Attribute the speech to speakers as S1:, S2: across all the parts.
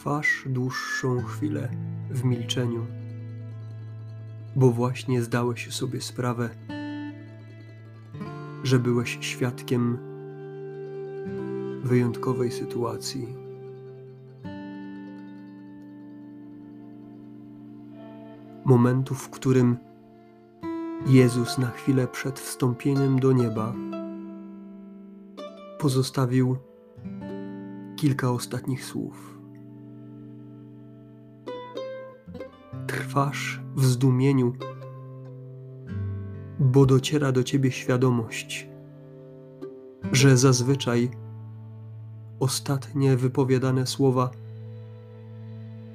S1: trwasz dłuższą chwilę w milczeniu, bo właśnie zdałeś sobie sprawę, że byłeś świadkiem wyjątkowej sytuacji. Momentu, w którym Jezus na chwilę przed wstąpieniem do nieba pozostawił kilka ostatnich słów. Trwasz w zdumieniu, bo dociera do ciebie świadomość, że zazwyczaj ostatnie wypowiadane słowa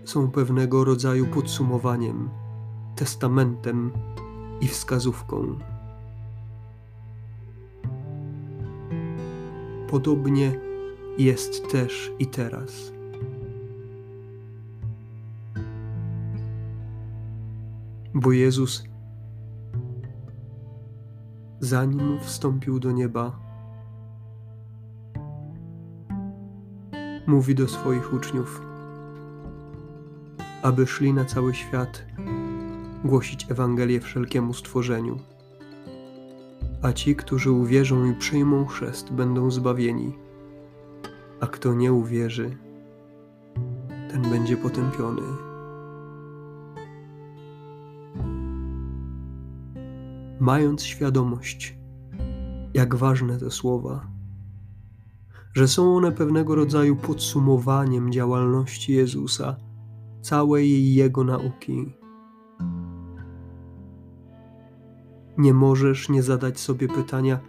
S1: są pewnego rodzaju podsumowaniem, testamentem i wskazówką. Podobnie jest też i teraz. Bo Jezus, zanim wstąpił do nieba, mówi do swoich uczniów, aby szli na cały świat głosić Ewangelię wszelkiemu stworzeniu. A ci, którzy uwierzą i przyjmą chrzest, będą zbawieni, a kto nie uwierzy, ten będzie potępiony. Mając świadomość, jak ważne te słowa, że są one pewnego rodzaju podsumowaniem działalności Jezusa, całej Jego nauki Nie możesz nie zadać sobie pytania,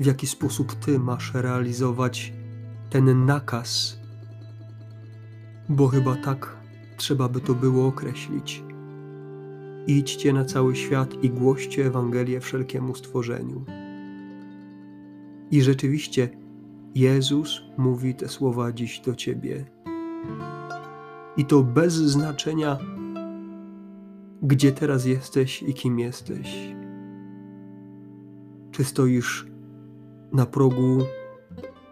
S1: w jaki sposób ty masz realizować ten nakaz, bo chyba tak trzeba by to było określić. Idźcie na cały świat i głoście Ewangelię wszelkiemu stworzeniu. I rzeczywiście Jezus mówi te słowa dziś do ciebie. I to bez znaczenia, gdzie teraz jesteś i kim jesteś. Czy stoisz na progu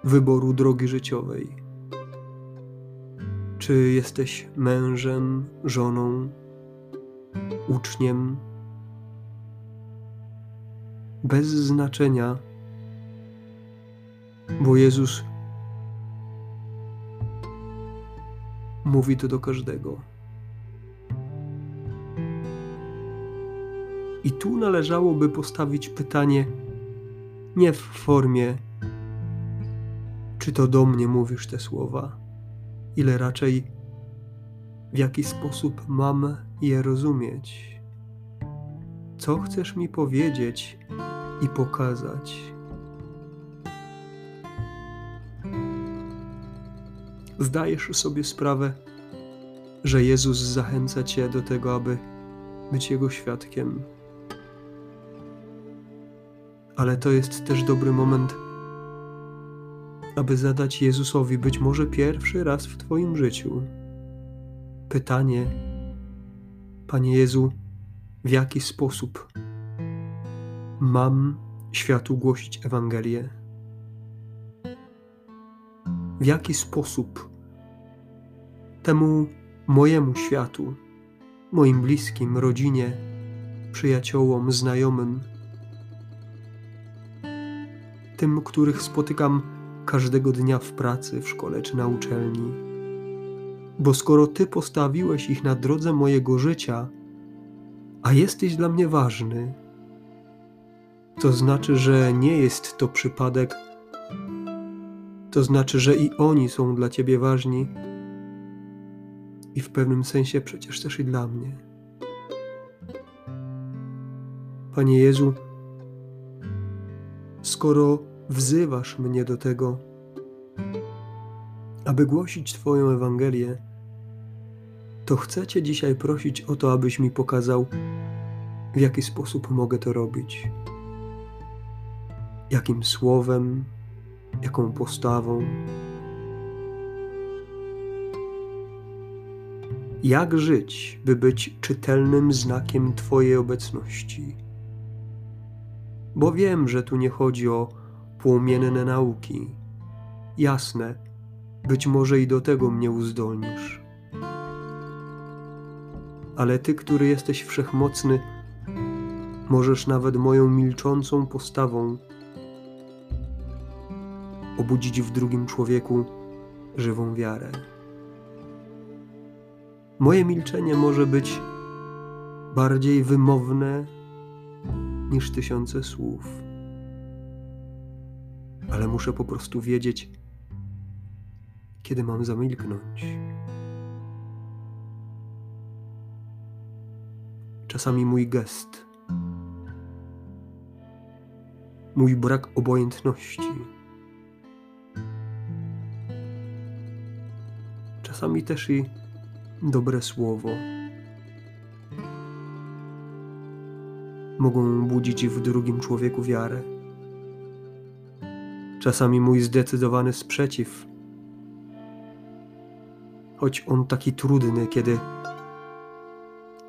S1: wyboru drogi życiowej? Czy jesteś mężem, żoną, uczniem? Bez znaczenia, bo Jezus mówi to do każdego. I tu należałoby postawić pytanie, nie w formie, czy to do mnie mówisz te słowa, ile raczej w jaki sposób mam je rozumieć. Co chcesz mi powiedzieć i pokazać? Zdajesz sobie sprawę, że Jezus zachęca Cię do tego, aby być Jego świadkiem ale to jest też dobry moment, aby zadać Jezusowi być może pierwszy raz w Twoim życiu pytanie: Panie Jezu, w jaki sposób mam światu głosić Ewangelię? W jaki sposób temu mojemu światu, moim bliskim, rodzinie, przyjaciołom, znajomym, tym, których spotykam każdego dnia w pracy, w szkole czy na uczelni. Bo skoro Ty postawiłeś ich na drodze mojego życia, a jesteś dla mnie ważny, to znaczy, że nie jest to przypadek, to znaczy, że i oni są dla Ciebie ważni i w pewnym sensie przecież też i dla mnie. Panie Jezu, skoro wzywasz mnie do tego, aby głosić Twoją Ewangelię, to chcę Cię dzisiaj prosić o to, abyś mi pokazał, w jaki sposób mogę to robić. Jakim słowem, jaką postawą. Jak żyć, by być czytelnym znakiem Twojej obecności? Bo wiem, że tu nie chodzi o płomienne nauki. Jasne, być może i do tego mnie uzdolnisz. Ale Ty, który jesteś wszechmocny, możesz nawet moją milczącą postawą obudzić w drugim człowieku żywą wiarę. Moje milczenie może być bardziej wymowne niż tysiące słów, ale muszę po prostu wiedzieć, kiedy mam zamilknąć. Czasami mój gest, mój brak obojętności, czasami też i dobre słowo. Mogą budzić w drugim człowieku wiarę. Czasami mój zdecydowany sprzeciw, choć on taki trudny, kiedy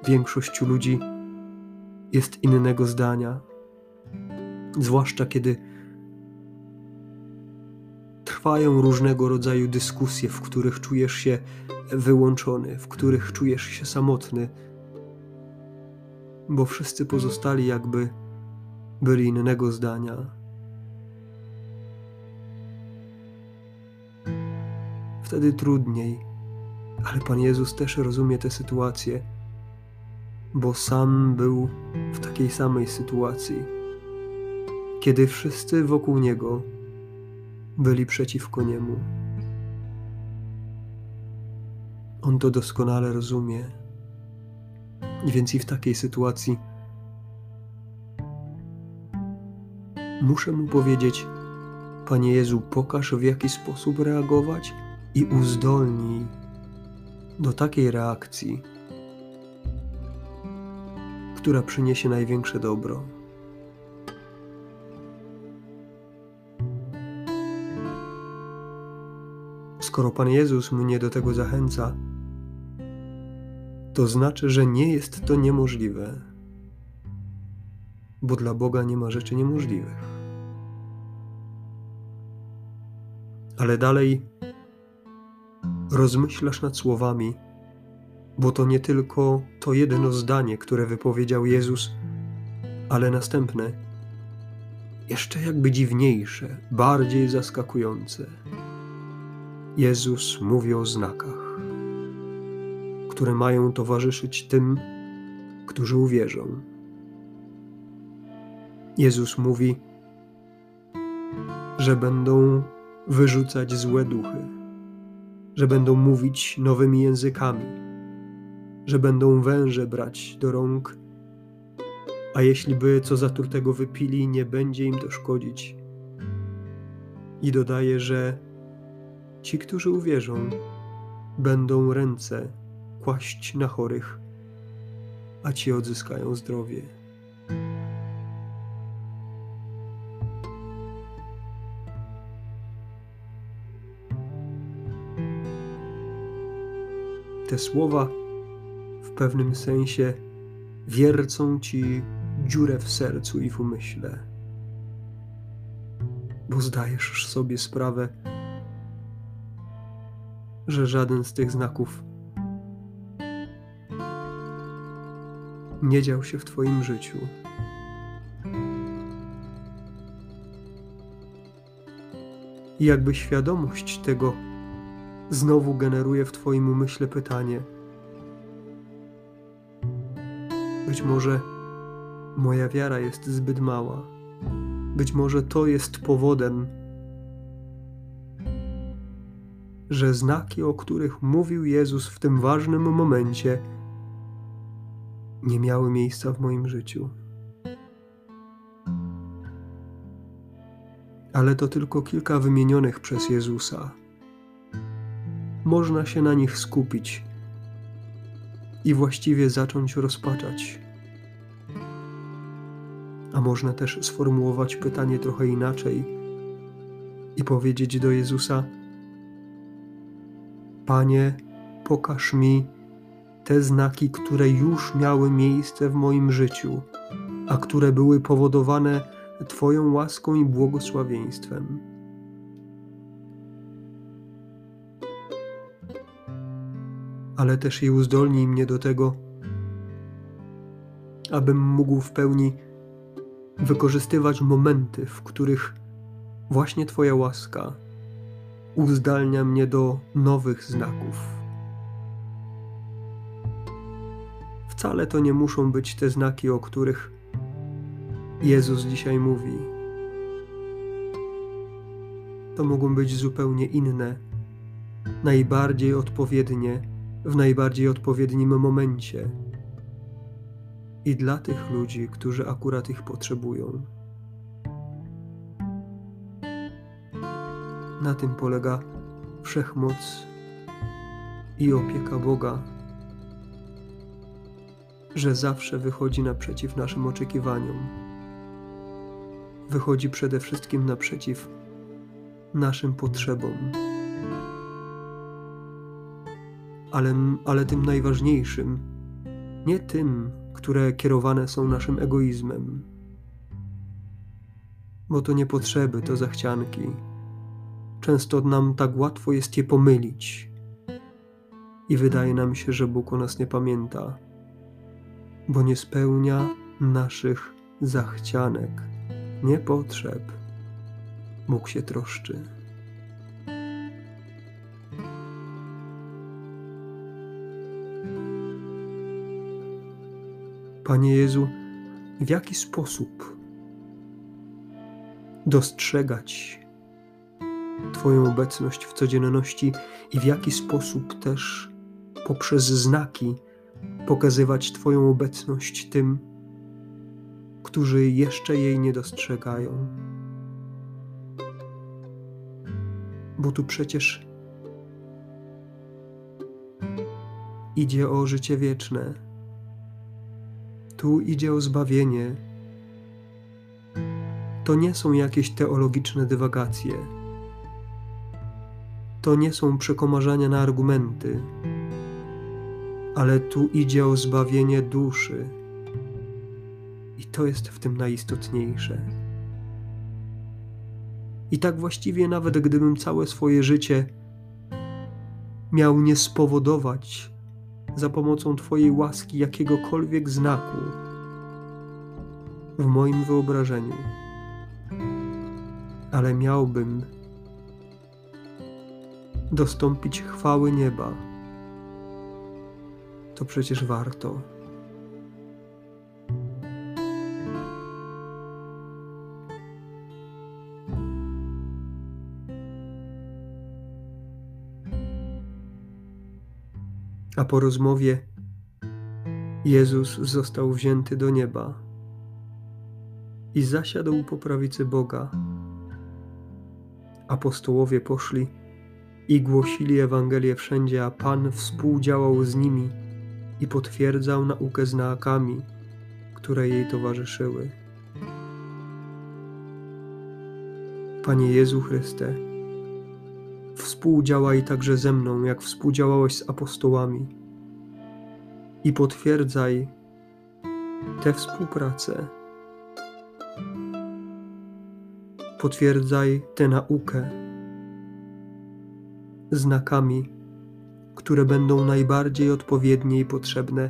S1: większość ludzi jest innego zdania, zwłaszcza kiedy trwają różnego rodzaju dyskusje, w których czujesz się wyłączony, w których czujesz się samotny, bo wszyscy pozostali jakby byli innego zdania. Wtedy trudniej, ale Pan Jezus też rozumie tę sytuację, bo sam był w takiej samej sytuacji, kiedy wszyscy wokół Niego byli przeciwko Niemu. On to doskonale rozumie. Więc i w takiej sytuacji muszę mu powiedzieć: Panie Jezu, pokaż w jaki sposób reagować i uzdolnij do takiej reakcji, która przyniesie największe dobro. Skoro Pan Jezus mnie do tego zachęca, to znaczy, że nie jest to niemożliwe, bo dla Boga nie ma rzeczy niemożliwych. Ale dalej rozmyślasz nad słowami, bo to nie tylko to jedno zdanie, które wypowiedział Jezus, ale następne, jeszcze jakby dziwniejsze, bardziej zaskakujące. Jezus mówi o znakach, które mają towarzyszyć tym, którzy uwierzą. Jezus mówi, że będą wyrzucać złe duchy, że będą mówić nowymi językami, że będą węże brać do rąk, a jeśli by co zatrutego wypili, nie będzie im to szkodzić. I dodaje, że Ci, którzy uwierzą, będą ręce kłaść na chorych, a ci odzyskają zdrowie. Te słowa pewnym sensie wiercą ci dziurę w sercu i w umyśle, bo zdajesz sobie sprawę, że żaden z tych znaków nie dział się w Twoim życiu. I jakby świadomość tego znowu generuje w Twoim umyśle pytanie: Być może moja wiara jest zbyt mała. Być może to jest powodem, że znaki, o których mówił Jezus w tym ważnym momencie, nie miały miejsca w moim życiu. Ale to tylko kilka wymienionych przez Jezusa. Można się na nich skupić i właściwie zacząć rozpaczać. A można też sformułować pytanie trochę inaczej i powiedzieć do Jezusa: Panie, pokaż mi te znaki, które już miały miejsce w moim życiu, a które były powodowane Twoją łaską i błogosławieństwem. Ale też i uzdolnij mnie do tego, abym mógł w pełni wykorzystywać momenty, w których właśnie Twoja łaska uzdalnia mnie do nowych znaków. Wcale to nie muszą być te znaki, o których Jezus dzisiaj mówi. To mogą być zupełnie inne, najbardziej odpowiednie, w najbardziej odpowiednim momencie. I dla tych ludzi, którzy akurat ich potrzebują. Na tym polega wszechmoc i opieka Boga że zawsze wychodzi naprzeciw naszym oczekiwaniom. Wychodzi przede wszystkim naprzeciw naszym potrzebom. Ale, ale tym najważniejszym, nie tym, które kierowane są naszym egoizmem. Bo to nie potrzeby, to zachcianki. Często nam tak łatwo jest je pomylić. I wydaje nam się, że Bóg o nas nie pamięta bo nie spełnia naszych zachcianek, nie potrzeb. Bóg się troszczy. Panie Jezu, w jaki sposób dostrzegać Twoją obecność w codzienności i w jaki sposób też poprzez znaki pokazywać Twoją obecność tym, którzy jeszcze jej nie dostrzegają. Bo tu przecież idzie o życie wieczne. Tu idzie o zbawienie. To nie są jakieś teologiczne dywagacje. To nie są przekomarzania na argumenty ale tu idzie o zbawienie duszy. I to jest w tym najistotniejsze. I tak właściwie, nawet gdybym całe swoje życie miał nie spowodować za pomocą Twojej łaski jakiegokolwiek znaku w moim wyobrażeniu, ale miałbym dostąpić chwały nieba to przecież warto. A po rozmowie Jezus został wzięty do nieba i zasiadł po prawicy Boga. Apostołowie poszli i głosili Ewangelię wszędzie, a Pan współdziałał z nimi i potwierdzał naukę znakami, które jej towarzyszyły. Panie Jezu Chryste, współdziałaj także ze mną, jak współdziałałeś z apostołami i potwierdzaj tę współpracę. Potwierdzaj tę naukę znakami, które będą najbardziej odpowiednie i potrzebne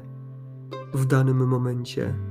S1: w danym momencie.